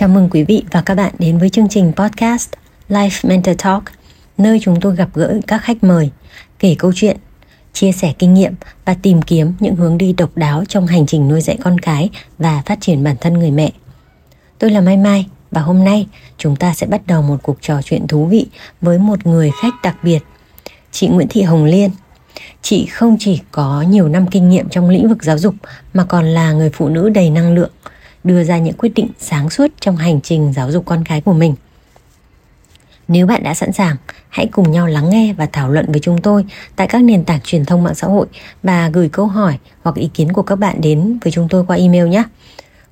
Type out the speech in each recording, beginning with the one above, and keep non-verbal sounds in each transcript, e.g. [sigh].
Chào mừng quý vị và các bạn đến với chương trình podcast Life Mentor Talk, nơi chúng tôi gặp gỡ các khách mời, kể câu chuyện, chia sẻ kinh nghiệm và tìm kiếm những hướng đi độc đáo trong hành trình nuôi dạy con cái và phát triển bản thân người mẹ. Tôi là Mai Mai và hôm nay chúng ta sẽ bắt đầu một cuộc trò chuyện thú vị với một người khách đặc biệt, chị Nguyễn Thị Hồng Liên. Chị không chỉ có nhiều năm kinh nghiệm trong lĩnh vực giáo dục mà còn là người phụ nữ đầy năng lượng, đưa ra những quyết định sáng suốt trong hành trình giáo dục con cái của mình. Nếu bạn đã sẵn sàng, hãy cùng nhau lắng nghe và thảo luận với chúng tôi tại các nền tảng truyền thông mạng xã hội và gửi câu hỏi hoặc ý kiến của các bạn đến với chúng tôi qua email nhé.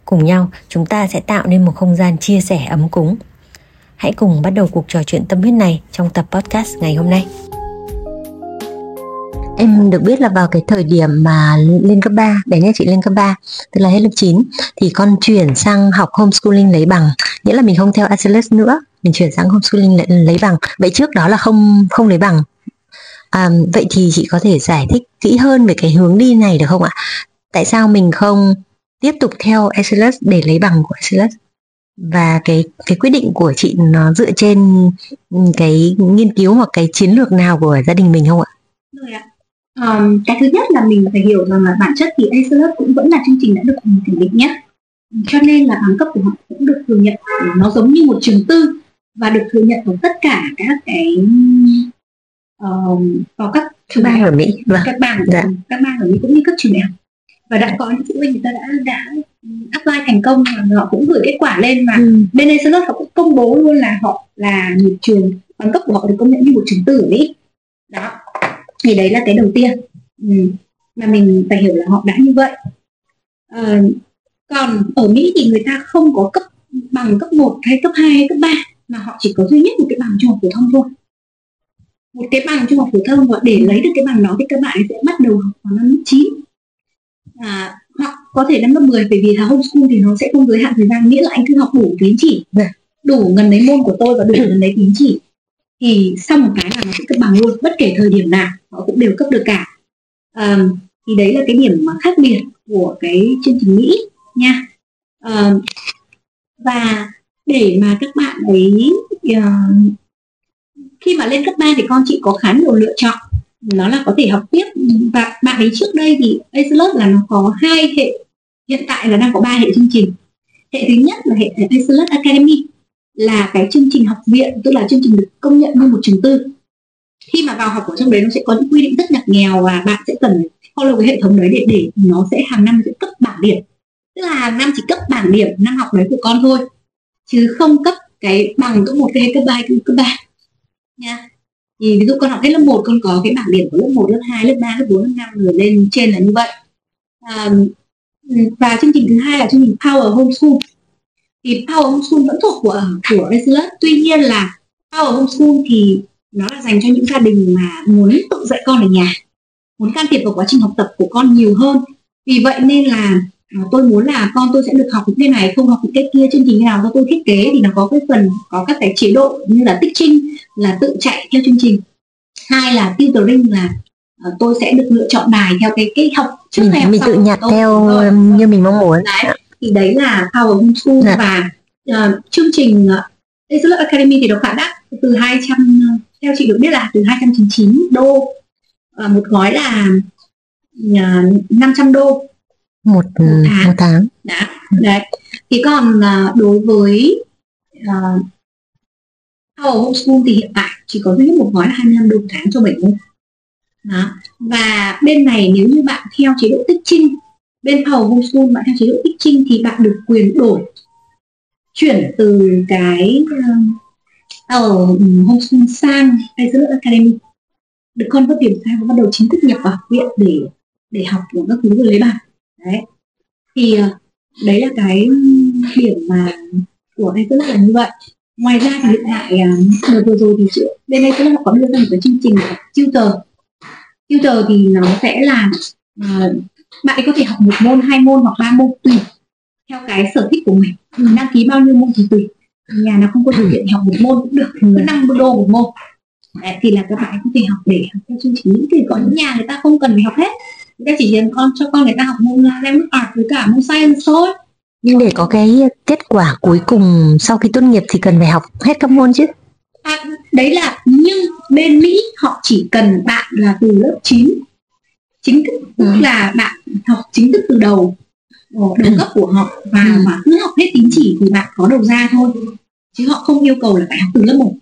Cùng nhau, chúng ta sẽ tạo nên một không gian chia sẻ ấm cúng. Hãy cùng bắt đầu cuộc trò chuyện tâm huyết này trong tập podcast ngày hôm nay. Em được biết là vào cái thời điểm mà lên cấp 3, bé nhà chị lên cấp 3, tức là hết lớp 9 thì con chuyển sang học homeschooling lấy bằng, nghĩa là mình không theo Acelus nữa, mình chuyển sang homeschooling lấy, lấy bằng. Vậy trước đó là không không lấy bằng. À, vậy thì chị có thể giải thích kỹ hơn về cái hướng đi này được không ạ? Tại sao mình không tiếp tục theo Acelus để lấy bằng của Acelus và cái cái quyết định của chị nó dựa trên cái nghiên cứu hoặc cái chiến lược nào của gia đình mình không ạ? Được ạ um, cái thứ nhất là mình phải hiểu rằng là bản chất thì ACLS cũng vẫn là chương trình đã được kiểm định nhất cho nên là bằng cấp của họ cũng được thừa nhận nó giống như một trường tư và được thừa nhận ở tất cả các cái um, vào các trường bang ở Mỹ vâng. các bang dạ. các bang ở Mỹ cũng như các trường đại học và đã có những phụ huynh người ta đã đã apply thành công và họ cũng gửi kết quả lên và ừ. bên ACLS họ cũng công bố luôn là họ là một trường bằng cấp của họ được công nhận như một trường tư ở Mỹ đó thì đấy là cái đầu tiên. Ừ. mà mình phải hiểu là họ đã như vậy. À, còn ở Mỹ thì người ta không có cấp bằng cấp 1 hay cấp 2 hay cấp 3 mà họ chỉ có duy nhất một cái bằng trung học phổ thông thôi. Một cái bằng trung học phổ thông và để lấy được cái bằng đó thì các bạn sẽ bắt đầu học vào năm lớp 9 à, hoặc có thể năm lớp 10 bởi vì là homeschool thì nó sẽ không giới hạn thời gian nghĩa là anh cứ học đủ tín chỉ. Đủ ngần lấy môn của tôi và đủ ngần lấy tín chỉ thì sau một cái là nó sẽ cấp bằng luôn bất kể thời điểm nào họ cũng đều cấp được cả. À, thì đấy là cái điểm mà khác biệt của cái chương trình Mỹ nha. À, và để mà các bạn ấy uh, khi mà lên cấp 3 thì con chị có khá nhiều lựa chọn. Nó là có thể học tiếp. Và bạn ấy trước đây thì ACLS là nó có hai hệ hiện tại là đang có ba hệ chương trình. Hệ thứ nhất là hệ ACLS Academy là cái chương trình học viện tức là chương trình được công nhận như một trường tư. Khi mà vào học ở trong đấy nó sẽ có những quy định rất ngặt nghèo và bạn sẽ cần follow cái hệ thống đấy để để nó sẽ hàng năm sẽ cấp bảng điểm. Tức là hàng năm chỉ cấp bảng điểm năm học đấy của con thôi chứ không cấp cái bằng cấp một cái cấp ba cấp ba. Nha. Thì ví dụ con học hết lớp 1 con có cái bảng điểm của lớp 1, lớp 2, lớp 3, lớp 4, lớp 5 rồi lên trên là như vậy. À, và chương trình thứ hai là chương trình Power Homeschool thì Power Homeschool vẫn thuộc của của ACLS tuy nhiên là Power Homeschool thì nó là dành cho những gia đình mà muốn tự dạy con ở nhà muốn can thiệp vào quá trình học tập của con nhiều hơn. Vì vậy nên là à, tôi muốn là con tôi sẽ được học những cái này không học những cái kia chương trình nào do tôi thiết kế thì nó có cái phần có các cái chế độ như là tích trinh là tự chạy theo chương trình. Hai là tutoring là uh, tôi sẽ được lựa chọn bài theo cái cái học trước học mình tự nhặt theo như mình mong muốn. Đấy thì đấy là Power Homeschool dạ. và uh, chương trình uh, Academy thì nó khá đắt từ 200 theo chị được biết là từ 299 đô uh, một gói là uh, 500 đô một, một tháng, một tháng. Đã, đấy thì còn uh, đối với uh, Power Homeschool thì hiện tại chỉ có duy nhất một gói là 25 đô một tháng cho 7 môn đó. và bên này nếu như bạn theo chế độ tích trinh bên Power Homeschool bạn theo chế độ tích trinh thì bạn được quyền đổi. Chuyển từ cái ờ, ờ, uh, Homeschool sang Azure Academy. Được con có điểm sang và bắt đầu chính thức nhập vào học viện để để học của các thứ rồi lấy bằng đấy. Thì uh, đấy là cái điểm mà của Azure là như vậy. Ngoài ra thì hiện tại uh, đợt vừa rồi thì bên đây cũng có đưa ra một cái chương trình tutor. Tutor thì nó sẽ là uh, bạn ấy có thể học một môn hai môn hoặc ba môn tùy theo cái sở thích của mình. Mình đăng ký bao nhiêu môn thì tùy. Nhà nào không có điều kiện học một môn cũng được cứ năm đô một môn. Đấy, thì là các bạn có thể học để học theo chương trình. Thì có những nhà người ta không cần phải học hết. Người ta chỉ cần con cho con người ta học môn language art với cả môn science thôi. Nhưng để có cái kết quả cuối cùng sau khi tốt nghiệp thì cần phải học hết các môn chứ? À, đấy là nhưng bên Mỹ họ chỉ cần bạn là từ lớp 9 chính thức tức ừ. là bạn học chính thức từ đầu đầu ừ. cấp của họ và ừ. mà cứ học hết tín chỉ thì bạn có đầu ra thôi chứ họ không yêu cầu là phải học từ lớp 1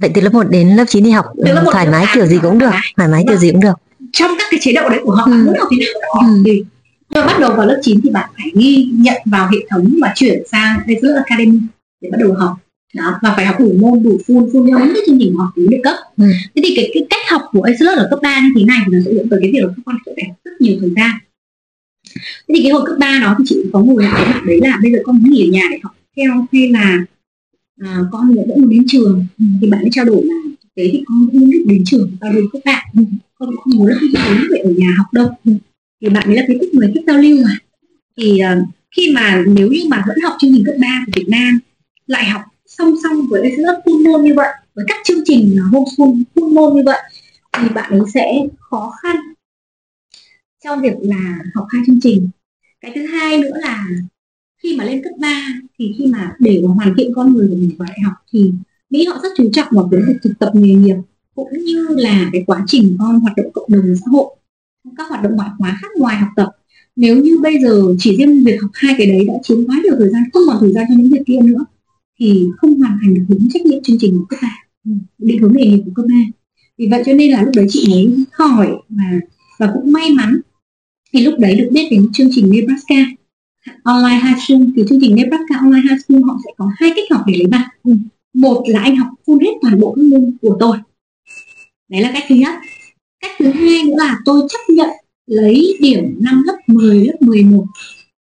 vậy từ lớp 1 đến lớp 9 đi học thoải mái kiểu gì cũng được thoải mái kiểu gì cũng được trong các cái chế độ đấy của họ ừ. muốn học thế nào ừ. thì nhưng bắt đầu vào lớp 9 thì bạn phải ghi nhận vào hệ thống và chuyển sang Exeter Academy để bắt đầu học đó và phải học đủ môn đủ full full theo đúng cái chương trình học phí được cấp. Ừ. thế thì cái, cái cách học của Exeter ở cấp 3 như thế này thì nó sẽ dẫn tới cái việc là các con sẽ phải rất nhiều thời gian. Thế thì cái hồi cấp 3 đó thì chị có ngồi lại với bạn đấy là bây giờ con muốn nghỉ ở nhà để học theo hay là à, con vẫn muốn đến trường? Ừ, thì bạn ấy trao đổi là thực tế thì con cũng muốn đến trường vào đến các bạn ừ, con cũng không muốn là không phải ở nhà học đâu. Ừ. Thì bạn ấy là cái thích người thích giao lưu mà. Thì uh, khi mà nếu như mà vẫn học chương trình cấp 3 của Việt Nam lại học song song với lớp full môn như vậy, với các chương trình homeschool full môn như vậy, thì bạn ấy sẽ khó khăn trong việc là học hai chương trình. Cái thứ hai nữa là khi mà lên cấp 3 thì khi mà để mà hoàn thiện con người của mình vào đại học thì Mỹ họ rất chú trọng vào cái việc thực tập nghề nghiệp cũng như là cái quá trình con hoạt động cộng đồng xã hội, các hoạt động ngoại khóa khác ngoài học tập. Nếu như bây giờ chỉ riêng việc học hai cái đấy đã chiếm quá nhiều thời gian, không còn thời gian cho những việc kia nữa thì không hoàn thành được những trách nhiệm chương trình của cấp ba ừ, định hướng nghề nghiệp của cấp ba vì vậy cho nên là lúc đấy chị mới hỏi và và cũng may mắn thì lúc đấy được biết đến chương trình Nebraska online high school. Thì chương trình Nebraska online high school họ sẽ có hai cách học để lấy bằng. Ừ. một là anh học full hết toàn bộ các môn của tôi. Đấy là cách thứ nhất. Cách thứ hai nữa là tôi chấp nhận lấy điểm năm lớp 10, lớp 11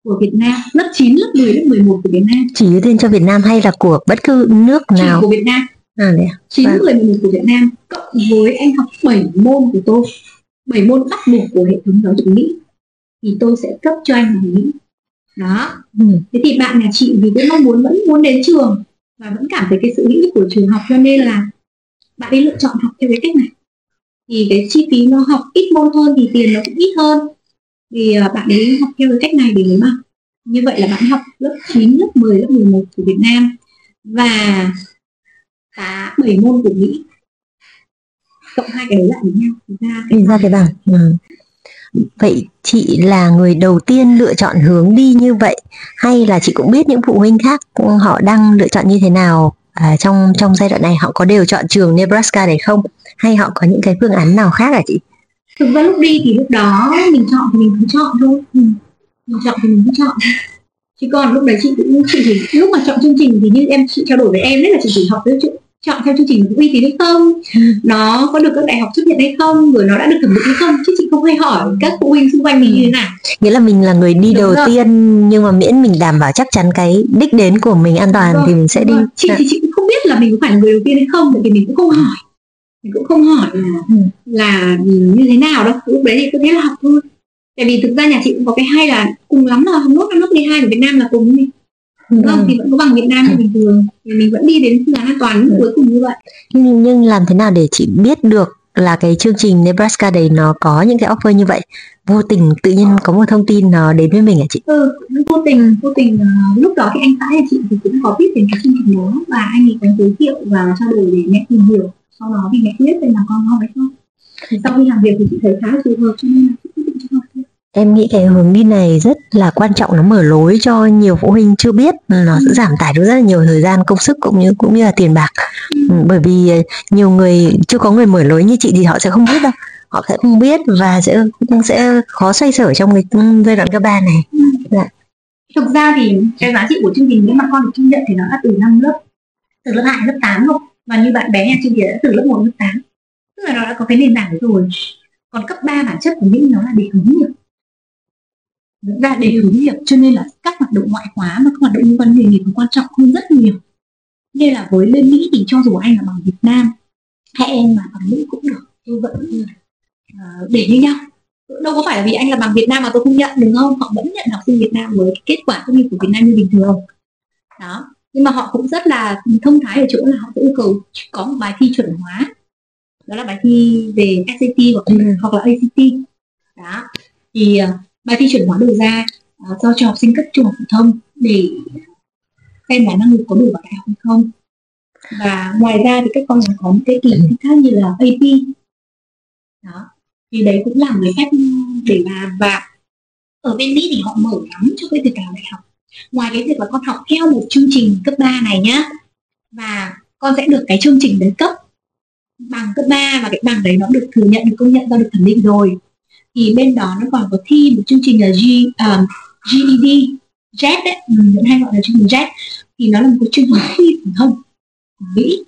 của Việt Nam, lớp 9, lớp 10, lớp 11 của Việt Nam. Chỉ ưu tiên cho Việt Nam hay là của bất cứ nước nào? Chỉ của Việt Nam. À đấy à? 9, vâng. 10, 11 của Việt Nam cộng với anh học 7 môn của tôi. 7 môn bắt buộc của hệ thống giáo dục Mỹ thì tôi sẽ cấp cho anh ở Mỹ. Đó. Ừ. Thế thì bạn nhà chị vì cái mong muốn vẫn muốn đến trường và vẫn cảm thấy cái sự hữu ích của trường học cho nên là bạn ấy lựa chọn học theo cái cách này thì cái chi phí nó học ít môn hơn thì tiền nó cũng ít hơn thì uh, bạn ấy học theo cái cách này để lấy bằng như vậy là bạn học lớp 9, lớp 10, lớp 11 của Việt Nam và cả 7 môn của Mỹ cộng hai cái đấy lại với nhau thì ra cái, ra cái bằng ừ. vậy chị là người đầu tiên lựa chọn hướng đi như vậy hay là chị cũng biết những phụ huynh khác họ đang lựa chọn như thế nào à, trong trong giai đoạn này họ có đều chọn trường Nebraska để không hay họ có những cái phương án nào khác hả chị? Thực ra lúc đi thì lúc đó mình chọn thì mình cứ chọn thôi. Ừ. Mình chọn thì mình cứ chọn. Chứ còn lúc đấy chị cũng chị chỉ lúc mà chọn chương trình thì như em chị trao đổi với em đấy là chị chỉ học với chọn theo chương trình uy tín hay không nó có được các đại học chấp nhận hay không rồi nó đã được thẩm định hay không chứ chị không hay hỏi các phụ huynh xung quanh mình như thế nào nghĩa là mình là người đi Đúng đầu rồi. tiên nhưng mà miễn mình đảm bảo chắc chắn cái đích đến của mình an toàn thì mình sẽ đi chị thì chị cũng không biết là mình có phải là người đầu tiên hay không bởi vì mình cũng không hỏi mình cũng không hỏi là ừ. là như thế nào đâu lúc đấy thì cứ thế là học thôi. Tại vì thực ra nhà chị cũng có cái hay là cùng lắm là học nốt năm lớp 12 của Việt Nam là cùng đi. Đúng không? Thì vẫn có bằng Việt Nam như bình thường. Thì mình vẫn đi đến phương án an toàn ừ. cuối cùng như vậy. Nhưng, nhưng làm thế nào để chị biết được là cái chương trình Nebraska đấy nó có những cái offer như vậy? Vô tình tự nhiên có một thông tin nó đến với mình hả chị? Ừ, vô tình vô tình uh, lúc đó thì anh xã nhà chị thì cũng có biết đến cái chương trình đó và anh ấy có giới thiệu và trao đổi để mẹ tìm hiểu sau đó thì mẹ biết xem là con học hay không thì sau khi làm việc thì chị thấy khá là phù hợp cho nên là chị quyết định cho thôi em nghĩ cái hướng đi này rất là quan trọng nó mở lối cho nhiều phụ huynh chưa biết nó sẽ giảm tải được rất là nhiều thời gian công sức cũng như cũng như là tiền bạc ừ. bởi vì ờ, nhiều người chưa có người mở lối như chị thì họ sẽ không biết đâu họ sẽ không biết và sẽ sẽ khó xoay sở trong cái giai đoạn cấp ba này ừ. dạ. thực ra thì cái giá trị của chương trình nếu mà con được chứng nhận thì nó đã từ năm lớp từ lớp 2 lớp 8 rồi và như bạn bé nhà chị đã từ lớp 1 lớp 8 tức là nó đã có cái nền tảng rồi. Còn cấp 3 bản chất của Mỹ nó là để hướng nghiệp. Ra để hướng nghiệp cho nên là các hoạt động ngoại khóa và các hoạt động liên quan nghề nghiệp quan trọng hơn rất nhiều. Nên là với bên Mỹ thì cho dù anh là bằng Việt Nam hay em mà bằng Mỹ cũng được tôi vẫn uh, để như nhau. Đâu có phải là vì anh là bằng Việt Nam mà tôi không nhận đúng không? Họ vẫn nhận học sinh Việt Nam với kết quả tốt nghiệp của Việt Nam như bình thường. Đó nhưng mà họ cũng rất là thông thái ở chỗ là họ sẽ yêu cầu có một bài thi chuẩn hóa. Đó là bài thi về SAT hoặc, ừ. hoặc là ACT đó. Thì uh, bài thi chuẩn hóa đầu ra uh, do cho học sinh cấp trung học phổ thông để xem là năng lực có đủ vào đại học hay không. Và ngoài ra thì các con còn có một cái kỳ thi khác như là AP đó. Thì đấy cũng là một cái cách để làm và ở bên Mỹ thì họ mở lắm cho cái việc đào đại học ngoài cái việc là con học theo một chương trình cấp 3 này nhá và con sẽ được cái chương trình đấy cấp bằng cấp 3 và cái bằng đấy nó được thừa nhận được công nhận do được thẩm định rồi. Thì bên đó nó còn có thi một chương trình là G, um, GED JET đấy. Mình hay gọi là chương trình JET thì nó là một cái chương trình thi phổ thông của Mỹ.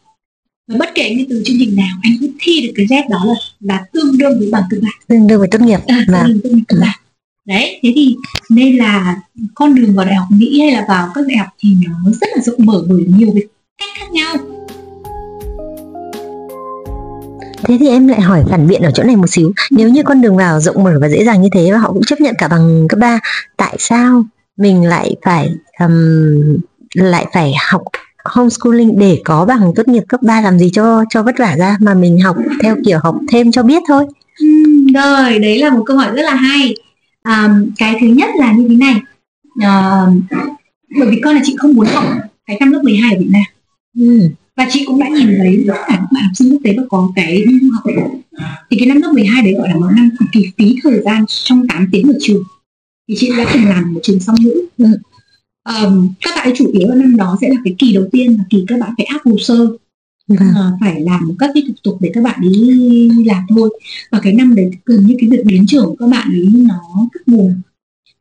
Và bất kể như từ chương trình nào anh cứ thi được cái Z đó là là tương đương với bằng cấp ba. Tương đương với tốt nghiệp. À, tương đương với tốt nghiệp cấp ba đấy thế thì nên là con đường vào đại học Mỹ hay là vào các đại học thì nó rất là rộng mở bởi nhiều cái cách khác nhau Thế thì em lại hỏi phản biện ở chỗ này một xíu Nếu như con đường vào rộng mở và dễ dàng như thế Và họ cũng chấp nhận cả bằng cấp 3 Tại sao mình lại phải um, Lại phải học homeschooling để có bằng tốt nghiệp cấp 3 làm gì cho cho vất vả ra mà mình học theo kiểu học thêm cho biết thôi. rồi, đấy là một câu hỏi rất là hay. À, cái thứ nhất là như thế này. À, bởi vì con là chị không muốn học cái năm lớp 12 ở Việt Nam. Ừ. Và chị cũng đã nhìn thấy tất cả các bạn học sinh quốc tế và có cái đi du học ấy. Thì cái năm lớp 12 đấy gọi là một năm cực kỳ phí thời gian trong 8 tiếng ở trường. Thì chị đã từng làm một trường song ngữ. Ừ um, các bạn chủ yếu ở năm đó sẽ là cái kỳ đầu tiên là kỳ các bạn phải áp hồ sơ uh, phải làm các cái thủ tục để các bạn đi làm thôi. Và cái năm đấy gần như cái việc đến trường của các bạn ấy nó rất buồn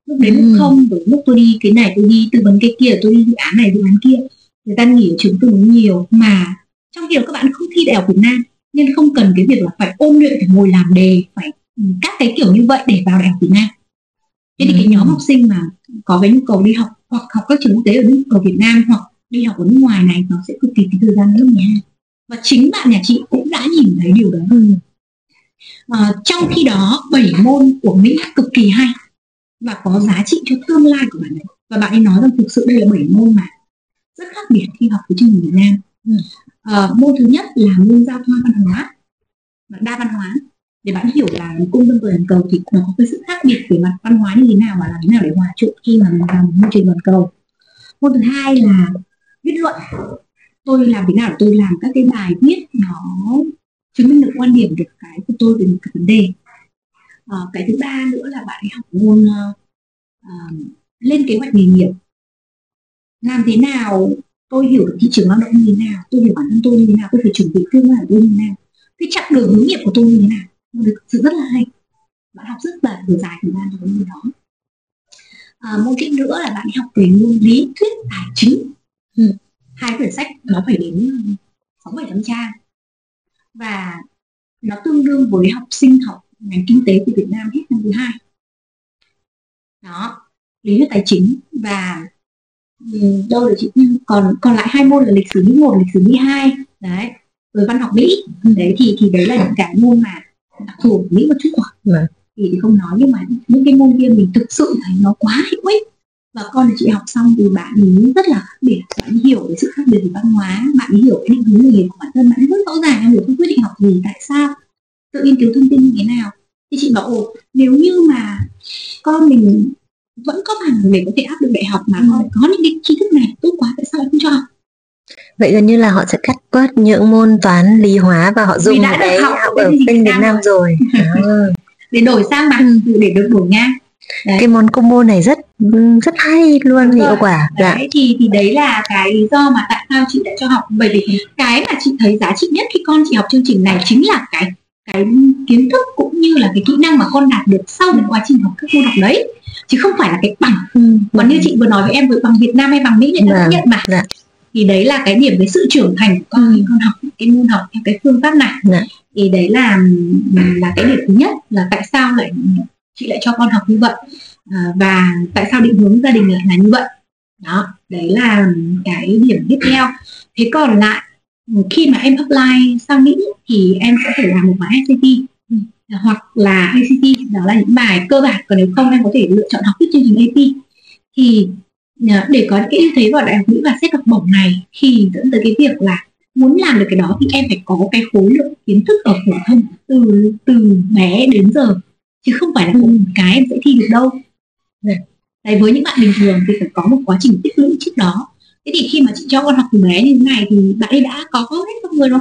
lúc đến lúc ừ. không rồi lúc tôi đi cái này tôi đi tư vấn cái kia tôi đi dự án này dự án kia. Người ta nghỉ ở trường tư vấn nhiều. Mà trong khi đó các bạn không thi đại học Việt Nam nên không cần cái việc là phải ôn luyện phải ngồi làm đề phải các cái kiểu như vậy để vào đại học Việt Nam. Thế thì cái nhóm học sinh mà có cái nhu cầu đi học hoặc học các trường quốc tế ở nước ở Việt Nam hoặc đi học ở nước ngoài này nó sẽ cực kỳ cái thời gian lớp 12 và chính bạn nhà chị cũng đã nhìn thấy điều đó. Ừ. à, trong khi đó bảy môn của Mỹ cực kỳ hay và có giá trị cho tương lai của bạn ấy. Và bạn ấy nói rằng thực sự đây là bảy môn mà rất khác biệt khi học với chương trình Việt Nam. À, môn thứ nhất là môn giao thoa văn hóa. Và đa văn hóa. Để bạn hiểu là cung dân toàn cầu thì nó có cái sự khác biệt về mặt văn hóa như thế nào và làm thế nào để hòa trộn khi mà mình làm một môi trường toàn cầu. Môn thứ hai là viết luận tôi làm thế nào để tôi làm các cái bài viết nó chứng minh được quan điểm được cái của tôi về một cái vấn đề? À, cái thứ ba nữa là bạn ấy học môn uh, lên kế hoạch nghề nghiệp. Làm thế nào? Tôi hiểu được thị trường lao động như thế nào tôi hiểu bản thân tôi như thế nào tôi phải chuẩn bị tương lai của tôi như thế nào. Cái chặng đường hướng nghiệp của tôi như thế nào? Thực sự rất là hay. Bạn học rất là vừa dài thời gian cho cái đó. À, môn tiếp nữa là bạn học về môn lý thuyết tài chính hai quyển sách nó phải đến sáu bảy trăm trang và nó tương đương với học sinh học ngành kinh tế của Việt Nam hết năm thứ hai. Đó lý thuyết tài chính và ừ, đâu là chị? Còn còn lại hai môn là lịch sử Mỹ một lịch sử Mỹ hai. Đấy rồi văn học Mỹ. Đấy thì thì đấy là những cái môn mà đặc thù của Mỹ một chút quả yeah. thì không nói nhưng mà những cái môn kia mình thực sự thấy nó quá hữu ích và con chị học xong thì bạn ấy rất là khác biệt. Bạn hiểu cái sự khác biệt về văn hóa bạn ấy hiểu cái định hướng nghề nghiệp của bản thân bạn ấy rất rõ ràng hiểu cái quyết định học gì tại sao. Tự nghiên cứu thông tin như thế nào. Thì chị bảo ồ nếu như mà con mình vẫn có bằng để có thể áp được đại học mà ừ. con có những cái tri thức này tốt quá tại sao lại không cho? Học vậy gần như là họ sẽ cắt bớt những môn toán lý hóa và họ dùng cái học, học ở bên Việt Nam rồi. à. [laughs] để đổi sang bằng ừ. để được đổi ngang đấy. cái món combo này rất rất hay luôn hiệu quả dạ. đấy thì thì đấy là cái lý do mà tại sao chị đã cho học bởi vì cái mà chị thấy giá trị nhất khi con chị học chương trình này chính là cái cái kiến thức cũng như là cái kỹ năng mà con đạt được sau cái quá trình học các môn học đấy chứ không phải là cái bằng ừ. còn như chị vừa nói với em với bằng Việt Nam hay bằng Mỹ người ta dạ. nhận mà dạ thì đấy là cái điểm cái sự trưởng thành của con khi ừ. con học cái môn học theo cái phương pháp này dạ. thì đấy là là cái điểm thứ nhất là tại sao lại chị lại cho con học như vậy. À, và tại sao định hướng gia đình lại là như vậy? Đó đấy là cái điểm tiếp theo. Thế còn lại khi mà em apply sang Mỹ thì em sẽ phải làm một bài SAT ừ, hoặc là ACT đó là những bài cơ bản. Còn nếu không em có thể lựa chọn học tiếp chương trình AP thì à, để có cái ưu thế vào đại học Mỹ và xét học bổng này thì dẫn tới cái việc là muốn làm được cái đó thì em phải có cái khối lượng kiến thức ở phổ thông từ từ bé đến giờ chứ không phải là một cái sẽ thi được đâu. Đấy với những bạn bình thường thì phải có một quá trình tích lũy trước đó. Thế thì khi mà chị cho con học từ bé như thế này thì bạn ấy đã có hết con người rồi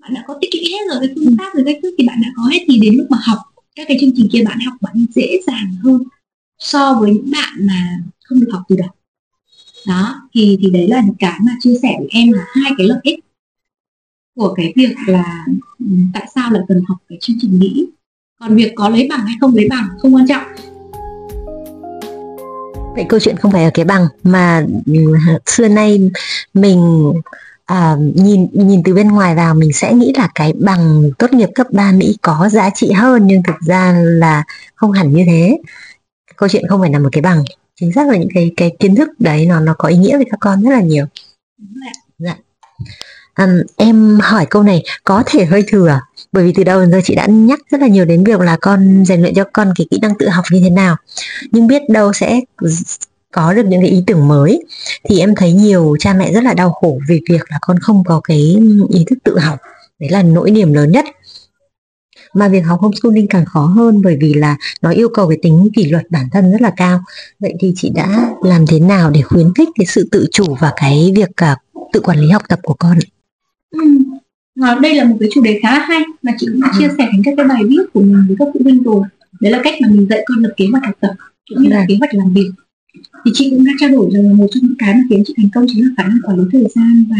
bạn đã có tích lũy hết rồi cái phương pháp rồi cách thức thì bạn đã có hết thì đến lúc mà học các cái chương trình kia bạn học bạn dễ dàng hơn so với những bạn mà không được học từ đầu. Đó thì thì đấy là những cái mà chia sẻ với em là hai cái lợi ích của cái việc là tại sao lại cần học cái chương trình mỹ còn việc có lấy bằng hay không lấy bằng không quan trọng. Vậy câu chuyện không phải ở cái bằng mà xưa nay mình à, nhìn nhìn từ bên ngoài vào mình sẽ nghĩ là cái bằng tốt nghiệp cấp 3 Mỹ có giá trị hơn nhưng thực ra là không hẳn như thế. Câu chuyện không phải nằm ở cái bằng chính xác là những cái cái kiến thức đấy nó nó có ý nghĩa với các con rất là nhiều. Dạ. Um, em hỏi câu này có thể hơi thừa bởi vì từ đầu đến giờ chị đã nhắc rất là nhiều đến việc là con rèn luyện cho con cái kỹ năng tự học như thế nào. Nhưng biết đâu sẽ có được những cái ý tưởng mới. Thì em thấy nhiều cha mẹ rất là đau khổ vì việc là con không có cái ý thức tự học. Đấy là nỗi niềm lớn nhất. Mà việc học homeschooling càng khó hơn bởi vì là nó yêu cầu cái tính kỷ luật bản thân rất là cao. Vậy thì chị đã làm thế nào để khuyến khích cái sự tự chủ và cái việc cả tự quản lý học tập của con ừ đây là một cái chủ đề khá hay mà chị cũng chia sẻ thành các cái bài viết của mình với các phụ huynh rồi. Đấy là cách mà mình dạy con lập kế hoạch học tập cũng như là kế hoạch làm việc. Thì chị cũng đã trao đổi rằng là một trong những cái mà khiến chị thành công chính là khả năng quản lý thời gian và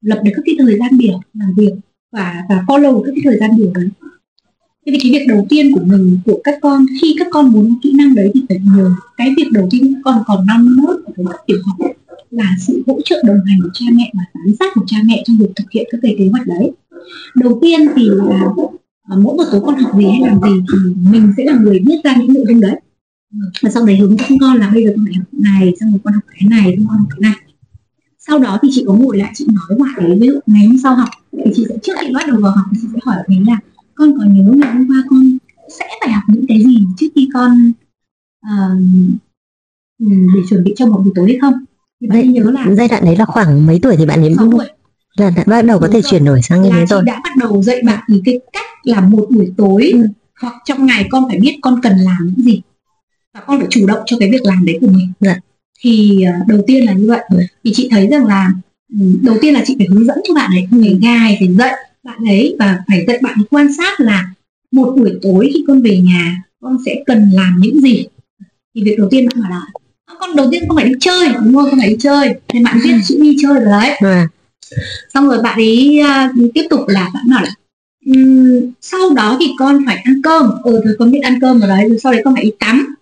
lập được các cái thời gian biểu làm việc và và follow các cái thời gian biểu đấy. Thế thì cái việc đầu tiên của mình của các con khi các con muốn kỹ năng đấy thì phải nhờ cái việc đầu tiên các con còn non nớt ở cái tiểu học là sự hỗ trợ đồng hành của cha mẹ và giám sát của cha mẹ trong việc thực hiện các cái kế hoạch đấy. Đầu tiên thì là à, mỗi một tối con học gì hay làm gì thì mình sẽ là người viết ra những nội dung đấy. Và sau đấy hướng dẫn con là bây giờ con phải học này xong rồi con học cái này xong con học cái này. Sau đó thì chị có ngồi lại chị nói lại đấy. Ví dụ ngày hôm sau học thì chị sẽ trước khi bắt đầu vào học thì chị sẽ hỏi mình là con có nhớ ngày hôm qua con sẽ phải học những cái gì trước khi con uh, để chuẩn bị cho một buổi tối hay không? Thì bạn nhớ là giai đoạn đấy là khoảng mấy tuổi thì bạn ấy tuổi là đã bắt đầu có thể chuyển đổi sang như thế rồi đã bắt đầu dạy bạn thì cái cách làm một buổi tối ừ. hoặc trong ngày con phải biết con cần làm những gì và con phải chủ động cho cái việc làm đấy của mình dạ. thì uh, đầu tiên là như vậy ừ. thì chị thấy rằng là um, đầu tiên là chị phải hướng dẫn cho bạn ấy phải gài phải dạy bạn ấy và phải dạy bạn ấy quan sát là một buổi tối khi con về nhà con sẽ cần làm những gì thì việc đầu tiên bạn bảo là con đầu tiên con phải đi chơi đúng không? Con phải đi chơi. Thì bạn biết chữ đi chơi rồi đấy. À. xong rồi bạn ấy uh, tiếp tục là bạn bảo là um, sau đó thì con phải ăn cơm. Ừ thì con biết ăn cơm rồi đấy rồi sau đấy con phải đi tắm.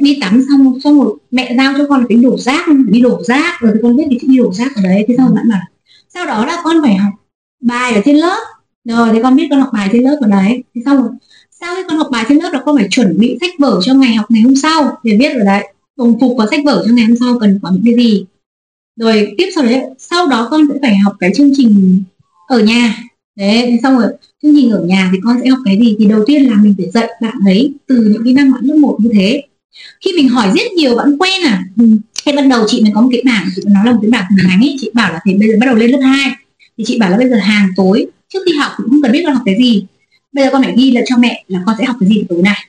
Đi tắm xong xong rồi mẹ giao cho con cái đổ rác đi đổ rác. Rồi thì con biết cái chữ đi đổ rác ở đấy. Thế xong bạn bảo sau đó là con phải học bài ở trên lớp. Rồi thì con biết con học bài trên lớp ở đấy. Thì xong rồi sau khi con học bài trên lớp là con phải chuẩn bị sách vở cho ngày học ngày hôm sau để viết ở đấy đồng phục và sách vở cho ngày hôm sau cần có những cái gì? Rồi tiếp sau đấy, sau đó con sẽ phải học cái chương trình ở nhà. Đấy, xong rồi chương trình ở nhà thì con sẽ học cái gì? Thì đầu tiên là mình phải dạy bạn ấy từ những cái năm bạn lớp một như thế. Khi mình hỏi rất nhiều, bạn quen à? Ừ, thế ban đầu chị mình có một cái bảng, chị nói là một cái bảng hình ảnh ấy, chị bảo là thì bây giờ bắt đầu lên lớp 2 thì chị bảo là bây giờ hàng tối, trước khi học cũng không cần biết con học cái gì. Bây giờ con phải ghi là cho mẹ là con sẽ học cái gì tối nay.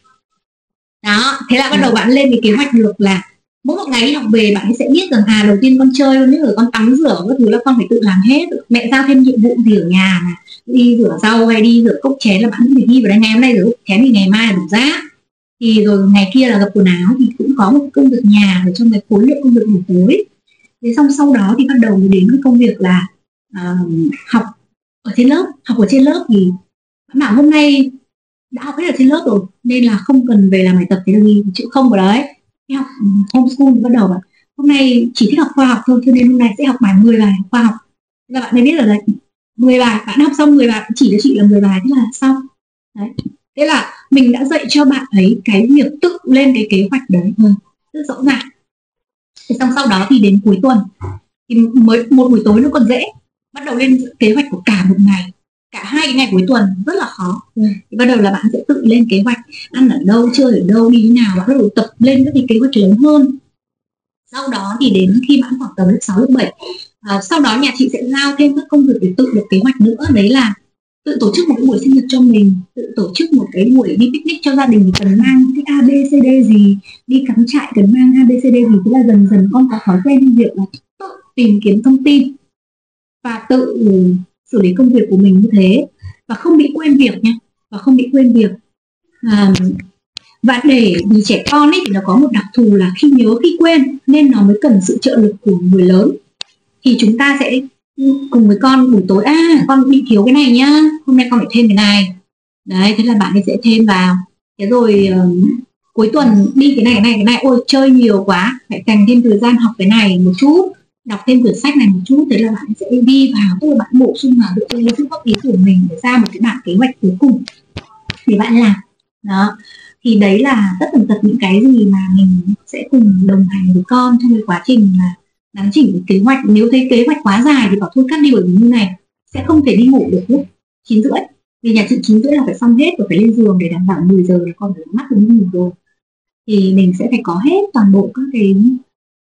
Đó thế là bắt đầu bạn lên cái kế hoạch được là mỗi một ngày đi học về bạn sẽ biết rằng à đầu tiên con chơi con biết rồi con tắm rửa các thứ là con phải tự làm hết. Mẹ giao thêm nhiệm vụ gì ở nhà mà đi rửa rau hay đi rửa cốc chén là bạn cũng phải ghi vào đây. Ngày hôm nay rửa cốc chén thì ngày mai rửa rác. Thì rồi ngày kia là gặp quần áo thì cũng có một công việc nhà ở trong cái khối lượng công việc buổi tối. Thế xong sau đó thì bắt đầu đến cái công việc là uh, học ở trên lớp. Học ở trên lớp thì bạn hôm nay đã học hết ở trên lớp rồi, nên là không cần về làm bài tập thế là gì chữ không vào đấy. Đi học ừ, homeschool bắt đầu là hôm nay chỉ thích học khoa học thôi, cho nên hôm nay sẽ học bài 10 bài khoa học. Và bạn mới biết là đấy 10 bài, bạn học xong 10 bài chỉ cho chị là 10 bài thế là xong. Đấy. Thế là mình đã dạy cho bạn ấy cái việc tự lên cái kế hoạch đấy ừ. rất rõ ràng. Thế xong sau đó thì đến cuối tuần, thì mới, một buổi tối nó còn dễ. Bắt đầu lên kế hoạch của cả một ngày cả hai cái ngày cuối tuần rất là khó. Ừ. thì bắt đầu là bạn sẽ tự lên kế hoạch ăn ở đâu chơi ở đâu đi thế nào và bắt đầu tập lên các cái kế hoạch lớn hơn. Sau đó thì đến khi bạn khoảng tầm lớp sáu lớp bảy à, sau đó nhà chị sẽ giao thêm các công việc để tự lập kế hoạch nữa. Đấy là tự tổ chức một cái buổi sinh nhật cho mình tự tổ chức một cái buổi đi picnic cho gia đình cần mang cái a b c d gì đi cắm trại cần mang a b c d gì. Tức là dần dần con có thói quen việc là tự tìm kiếm thông tin và tự xử lý công việc của mình như thế và không bị quên việc nha và không bị quên việc. À, và để vì trẻ con ấy thì nó có một đặc thù là khi nhớ khi quên nên nó mới cần sự trợ lực của người lớn. Thì chúng ta sẽ cùng với con buổi tối à con bị thiếu cái này nhá hôm nay con phải thêm cái này. Đấy thế là bạn ấy sẽ thêm vào. Thế rồi uh, cuối tuần đi cái này cái này cái này. Ôi chơi nhiều quá phải dành thêm thời gian học cái này một chút đọc thêm quyển sách này một chút thế là bạn sẽ đi vào tức là bạn bổ sung vào được cái phương góp ý của mình để ra một cái bản kế hoạch cuối cùng để bạn làm. Đó. Thì đấy là tất tần tật những cái gì mà mình sẽ cùng đồng hành với con trong cái quá trình là nắn chỉnh kế hoạch. Nếu thấy kế hoạch quá dài thì bảo thôi cắt đi bởi vì như này sẽ không thể đi ngủ được lúc chín rưỡi. Vì nhà chị chín rưỡi là phải xong hết và phải lên giường để đảm bảo 10 giờ là con phải mắt được ngủ rồi. Thì mình sẽ phải có hết toàn bộ các cái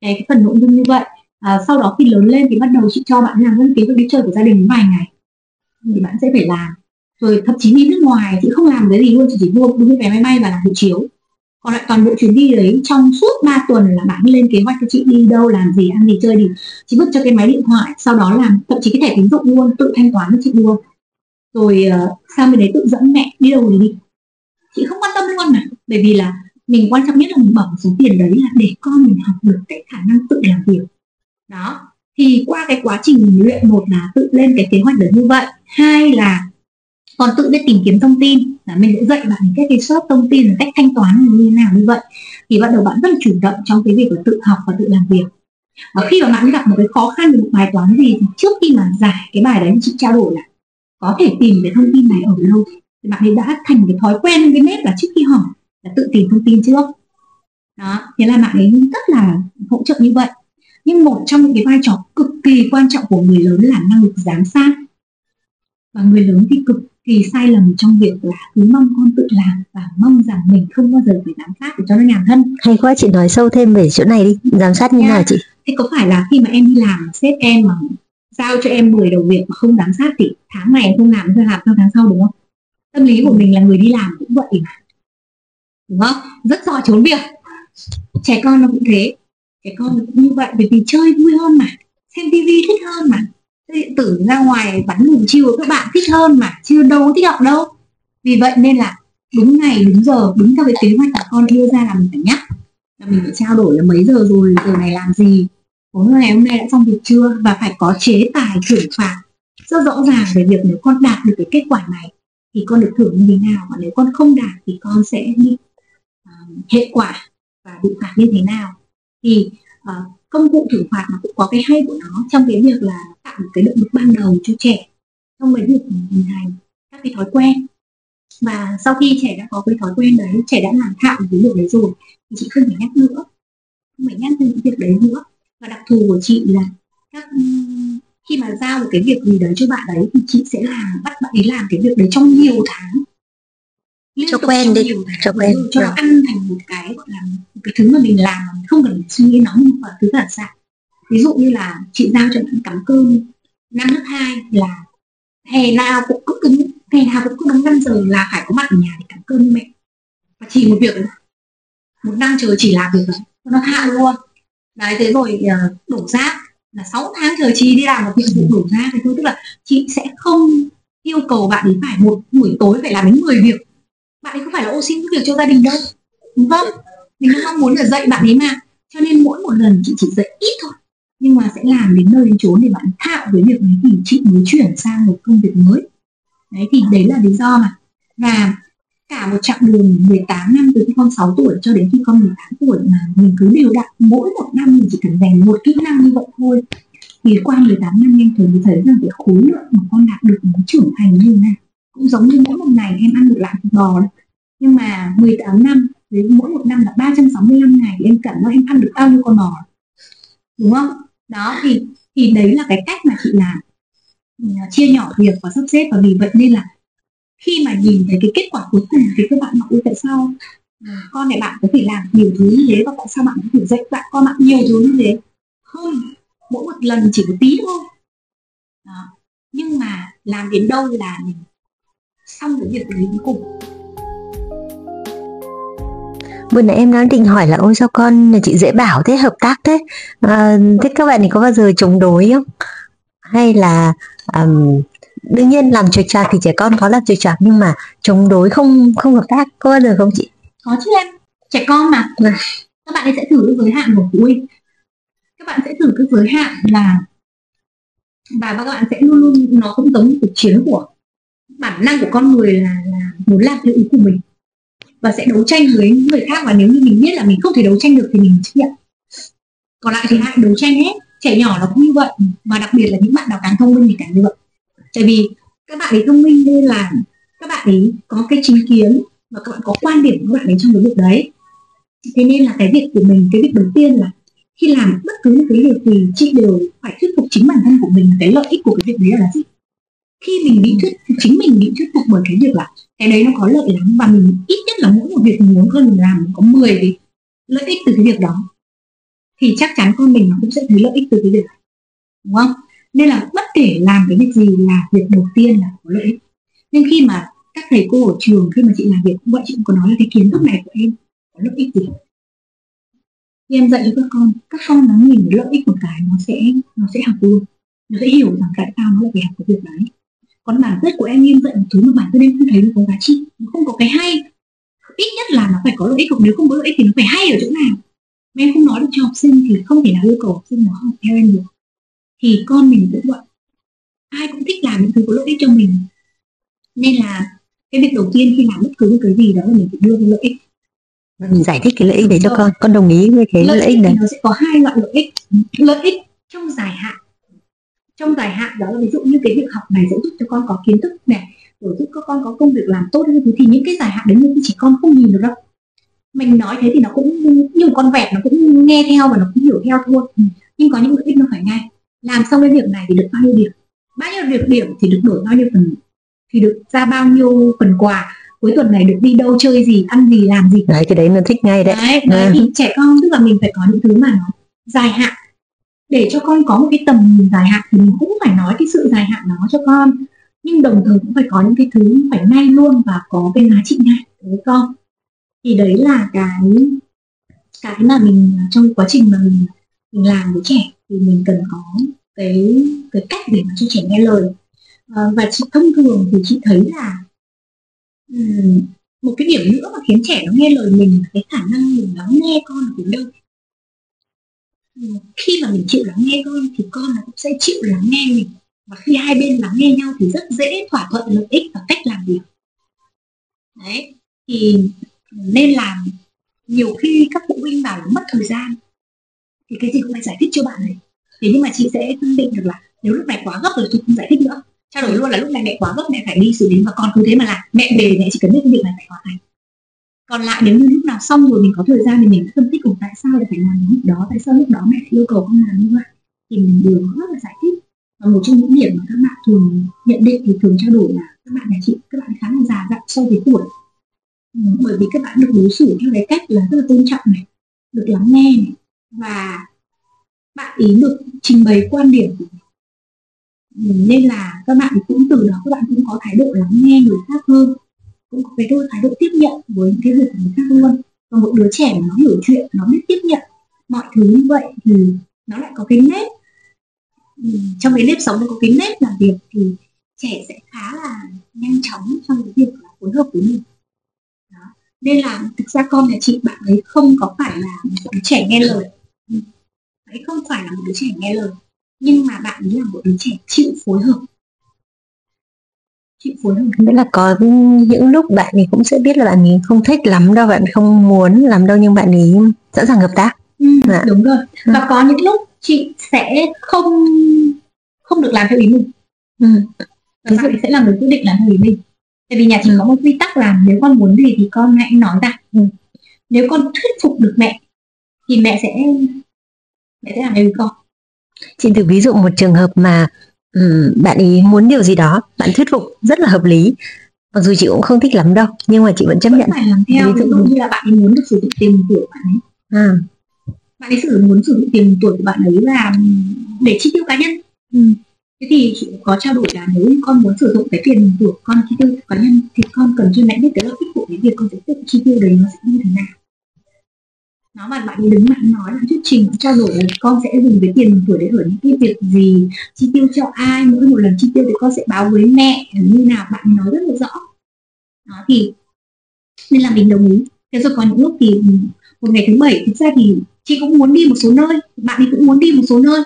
cái, cái phần nội dung như vậy à, sau đó khi lớn lên thì bắt đầu chị cho bạn làm những cái hoạch đi chơi của gia đình vài ngày. Thì bạn sẽ phải làm. Rồi thậm chí đi nước ngoài chị không làm cái gì luôn chị chỉ mua đúng vé máy bay và làm hộ chiếu. Còn lại toàn bộ chuyến đi đấy trong suốt 3 tuần là bạn lên kế hoạch cho chị đi đâu làm gì ăn gì chơi gì. Chị vứt cho cái máy điện thoại sau đó làm thậm chí cái thẻ tín dụng luôn tự thanh toán cho chị luôn. Rồi uh, sang bên đấy tự dẫn mẹ đi đâu thì đi. Chị không quan tâm luôn mà bởi vì là mình quan trọng nhất là mình bỏ số tiền đấy là để con mình học được cái khả năng tự làm việc đó. Thì qua cái quá trình luyện một là tự lên cái kế hoạch được như vậy. Hai là còn tự biết tìm kiếm thông tin. Là mình sẽ dạy bạn cách cái search thông tin cách thanh toán như thế nào như vậy. Thì bắt đầu bạn rất là chủ động trong cái việc là tự học và tự làm việc. Và khi mà bạn gặp một cái khó khăn về một bài toán gì, thì trước khi mà giải cái bài đấy, chị trao đổi là có thể tìm cái thông tin này ở đâu? Thì bạn ấy đã thành cái thói quen cái nét là trước khi hỏi là tự tìm thông tin trước. Đó. Thế là bạn ấy rất là hỗ trợ như vậy nhưng một trong những cái vai trò cực kỳ quan trọng của người lớn là năng lực giám sát. Và người lớn thì cực kỳ sai lầm trong việc là cứ mong con tự làm và mong rằng mình không bao giờ phải giám sát để cho nó nhàn thân. Hay quá chị nói sâu thêm về chỗ này đi. Giám sát như nào chị? Thế có phải là khi mà em đi làm sếp em mà giao cho em 10 đầu việc mà không giám sát thì tháng này em không làm thì làm theo tháng sau đúng không? Tâm lý của mình là người đi làm cũng vậy mà. Đúng không? Rất giỏi trốn việc. Trẻ con nó cũng thế trẻ con cũng như vậy bởi vì chơi vui hơn mà xem tivi thích hơn mà. Điện tử ra ngoài bắn buổi chiều các bạn thích hơn mà chưa đâu thích học đâu. Vì vậy nên là đúng ngày đúng giờ đúng theo cái kế hoạch mà con đưa ra là mình phải nhắc. Là mình phải trao đổi là mấy giờ rồi giờ này làm gì tối ngày hôm nay đã xong việc chưa? Và phải có chế tài thưởng phạt rất rõ ràng về việc nếu con đạt được cái kết quả này thì con được thưởng như thế nào và nếu con không đạt thì con sẽ bị uh, hệ quả và bị phạt như thế nào thì uh, công cụ thưởng phạt nó cũng có cái hay của nó trong cái việc là tạo một cái động lực ban đầu cho trẻ trong cái việc hình thành các cái thói quen. Và sau khi trẻ đã có cái thói quen đấy trẻ đã làm thạo cái việc đấy rồi thì chị không phải nhắc nữa. Không phải nhắc những việc đấy nữa. Và đặc thù của chị là các khi mà giao một cái việc gì đấy cho bạn đấy thì chị sẽ làm bắt bạn ấy làm cái việc đấy trong nhiều tháng. Cho quen đi cho quen cho nó vâng. ăn thành một cái gọi là cái thứ mà mình làm mà mình không cần suy nghĩ nó nhưng mà thứ là sao ví dụ như là chị giao cho bạn cắm cơm, năm lớp hai là hè nào cũng cứ cứng ngày nào cũng cứ đúng năm giờ là phải có mặt ở nhà để cắm cơm như mẹ. Và chỉ một việc một năm trời chỉ làm việc đó nó hạ luôn. Đấy, thế rồi ờ, đổ rác. Là 6 tháng trời chị đi làm một nhiệm vụ đổ rác thì thôi. Tức là chị sẽ không yêu cầu bạn ấy phải một buổi tối phải làm đến 10 việc. Bạn ấy không phải là ô xin việc cho gia đình đâu. Đúng không? Mình mong muốn là dạy bạn ấy mà. Cho nên mỗi một lần chị chỉ dạy ít thôi. Nhưng mà sẽ làm đến nơi đến chốn để bạn thạo với việc đấy thì chị mới chuyển sang một công việc mới. Đấy, thì đấy là lý do mà. Và cả một chặng đường 18 năm từ khi con 6 tuổi cho đến khi con 18 tuổi mà mình cứ đều đặn, mỗi một năm mình chỉ cần rèn một kỹ năng như vậy thôi. Thì qua 18 năm em thấy thấy rằng cái khối lượng mà con đạt được nó trưởng thành như thế nào. Cũng giống như mỗi một ngày em ăn được lạng thịt bò đấy nhưng mà 18 năm với mỗi một năm là 365 ngày thì em cần nó em ăn được bao nhiêu con bò. Đúng không? Đó, thì thì đấy là cái cách mà chị làm. Ừ, chia nhỏ việc và sắp xếp và vì vậy nên là khi mà nhìn thấy cái kết quả cuối cùng thì các bạn hỏi tại sao ừ, con này bạn có thể làm nhiều thứ như thế và tại sao bạn có thể dạy bạn, con bạn nhiều thứ như thế? Không mỗi một lần chỉ một tí thôi. Đó. nhưng mà làm đến đâu là mình xong cái việc đấy cuối cùng vừa nãy em nói định hỏi là ôi sao con nhà chị dễ bảo thế hợp tác thế? À, thế các bạn thì có bao giờ chống đối không? Hay là um, đương nhiên làm trượt trạc thì trẻ con có làm trượt trạc nhưng mà chống đối không không hợp tác có bao giờ không chị? Có chứ em trẻ con mà. À. các bạn ấy sẽ thử cái giới hạn của phụ huynh các bạn sẽ thử cái giới hạn là và các bạn sẽ luôn luôn nó cũng giống cuộc chiến của bản năng của con người là là muốn làm theo ý của mình và sẽ đấu tranh với những người khác và nếu như mình biết là mình không thể đấu tranh được thì mình chấp nhận. Còn lại thì ai đấu tranh hết, trẻ nhỏ nó cũng như vậy và đặc biệt là những bạn nào càng thông minh thì càng như vậy. Tại vì các bạn ấy thông minh nên là các bạn ấy có cái chính kiến và các bạn có quan điểm của các bạn ấy trong cái việc đấy. Thế nên là cái việc của mình, cái việc đầu tiên là khi làm bất cứ một cái việc gì, chị đều phải thuyết phục chính bản thân của mình cái lợi ích của cái việc đấy là gì? Khi mình bị thuyết chính mình bị thuyết phục bởi cái việc là cái đấy nó có lợi lắm và mình ít nhất là mỗi một việc mình muốn con mình làm có 10 cái lợi ích từ cái việc đó, thì chắc chắn con mình nó cũng sẽ thấy lợi ích từ cái việc này, đúng không? Nên là bất kể làm cái việc gì là việc đầu tiên là có lợi ích. Nhưng khi mà các thầy cô ở trường, khi mà chị làm việc cũng vậy chị cũng có nói là cái kiến thức này của em có lợi ích gì? Khi em dạy cho các con các con nó nhìn lợi ích một cái, nó sẽ nó sẽ học luôn. Nó sẽ hiểu rằng tại sao nó lại phải học cái việc đấy còn bản chất của em em dạy một thứ mà bản thân em không thấy nó có giá trị nó không có cái hay. Ít nhất là nó phải có lợi ích hoặc nếu không có lợi ích thì nó phải hay ở chỗ nào. Mà em không nói được cho học sinh thì không thể nào yêu cầu học sinh nó học theo em được. Thì con mình cũng vậy. Ai cũng thích làm những thứ có lợi ích cho mình. Nên là cái việc đầu tiên khi làm bất cứ cái gì đó là mình phải đưa ra lợi ích. Mình giải thích cái lợi ích đấy cho con. Con đồng ý với cái lợi, lợi ích này. nó sẽ có hai loại lợi ích. Lợi ích trong dài hạn trong dài hạn đó là ví dụ như cái việc học này sẽ giúp cho con có kiến thức này rồi giúp các con có công việc làm tốt hơn. Thì những cái dài hạn đấy như chỉ con không nhìn được đâu. Mình nói thế thì nó cũng như một con vẹt nó cũng nghe theo và nó cũng hiểu theo thôi. Ừ. nhưng có những lợi ích nó phải ngay làm xong cái việc này thì được bao nhiêu điểm? Bao nhiêu được điểm thì được đổi bao nhiêu phần? Thì được ra bao nhiêu phần quà? Cuối tuần này được đi đâu chơi gì ăn gì làm gì? Đấy cái đấy nó thích ngay đấy. Đấy, đấy à. thì trẻ con tức là mình phải có những thứ mà nó dài hạn để cho con có một cái tầm nhìn dài hạn thì mình cũng phải nói cái sự dài hạn đó cho con. Nhưng đồng thời cũng phải có những cái thứ phải ngay luôn và có cái giá trị ngay với con. Thì đấy là cái cái mà mình trong quá trình mà mình mình làm với trẻ thì mình cần có cái cái cách để mà cho trẻ nghe lời. À, và chị thông thường thì chị thấy là um, một cái điểm nữa mà khiến trẻ nó nghe lời mình là cái khả năng mình lắng nghe con ở đến đâu khi mà mình chịu lắng nghe con thì con nó cũng sẽ chịu lắng nghe mình. Và khi hai bên lắng nghe nhau thì rất dễ thỏa thuận lợi ích và cách làm việc. Đấy, thì nên làm nhiều khi các phụ huynh bảo là mất thời gian. Thì cái gì cũng phải giải thích cho bạn này. Thế nhưng mà chị sẽ phân định được là nếu lúc này quá gấp rồi tôi không giải thích nữa. Trao đổi luôn là lúc này mẹ quá gấp, mẹ phải đi xử lý. Và con cứ thế mà làm. Mẹ về mẹ chỉ cần biết cái việc này phải hoàn thành còn lại nếu như lúc nào xong rồi mình có thời gian thì mình sẽ phân tích cùng tại sao lại phải làm lúc đó tại sao lúc đó mẹ yêu cầu con làm như vậy. Thì mình đều rất là giải thích. Và một trong những điểm mà các bạn thường nhận định thì thường trao đổi là các bạn nhà chị các bạn khá là già dặn so với tuổi. Ừ, bởi vì các bạn được đối xử theo cái cách là rất là tôn trọng này được lắng nghe này và bạn ý được trình bày quan điểm của mình. Ừ, nên là các bạn cũng từ đó các bạn cũng có thái độ lắng nghe người khác hơn cũng có cái đôi thái độ tiếp nhận với những cái việc của người khác luôn. Và một đứa trẻ mà nó hiểu chuyện, nó biết tiếp nhận mọi thứ như vậy thì nó lại có cái nếp. Ừ, trong cái nếp sống nó có cái nếp làm việc thì trẻ sẽ khá là nhanh chóng trong cái việc là phối hợp với mình. Đó. nên là thực ra con nhà chị, bạn ấy không có phải là một đứa trẻ nghe lời. Ừ, ấy không phải là một đứa trẻ nghe lời, nhưng mà bạn ấy là một đứa trẻ chịu phối hợp phối hợp nghĩa là có những lúc bạn ấy cũng sẽ biết là bạn ấy không thích lắm đâu bạn không muốn làm đâu nhưng bạn ấy sẵn sàng hợp tác ừ, à. đúng rồi ừ. và có những lúc chị sẽ không không được làm theo ý mình ừ. và bạn sẽ là người quyết định làm theo ý mình tại vì nhà chị ừ. có một quy tắc là nếu con muốn gì thì con hãy nói ra ừ. nếu con thuyết phục được mẹ thì mẹ sẽ mẹ sẽ làm theo ý con chị thử ví dụ một trường hợp mà Ừ, bạn ấy muốn điều gì đó bạn thuyết phục rất là hợp lý. Mặc dù chị cũng không thích lắm đâu nhưng mà chị vẫn chấp vẫn nhận. phải làm theo ví dụ như là bạn ấy muốn được sử dụng tiền của bạn ấy. À. bạn ấy sử muốn sử dụng tiền tuổi của bạn ấy là để chi tiêu cá nhân. Ừ. thế thì chị có trao đổi là nếu con muốn sử dụng cái tiền của con chi tiêu cá nhân thì con cần cho mẹ biết cái lợi ích của cái việc con sẽ tự chi tiêu đấy nó sẽ như thế nào nó mà bạn đứng bạn nói bạn thuyết trình, trao đổi là con sẽ dùng cái tiền tuổi để ở những cái việc gì, chi tiêu cho ai, mỗi một lần chi tiêu thì con sẽ báo với mẹ như nào, bạn nói rất là rõ. Đó, thì nên là mình đồng ý. Thế rồi có những lúc thì ừ, một ngày thứ bảy, thực ra thì chị cũng muốn đi một số nơi, bạn ấy cũng muốn đi một số nơi.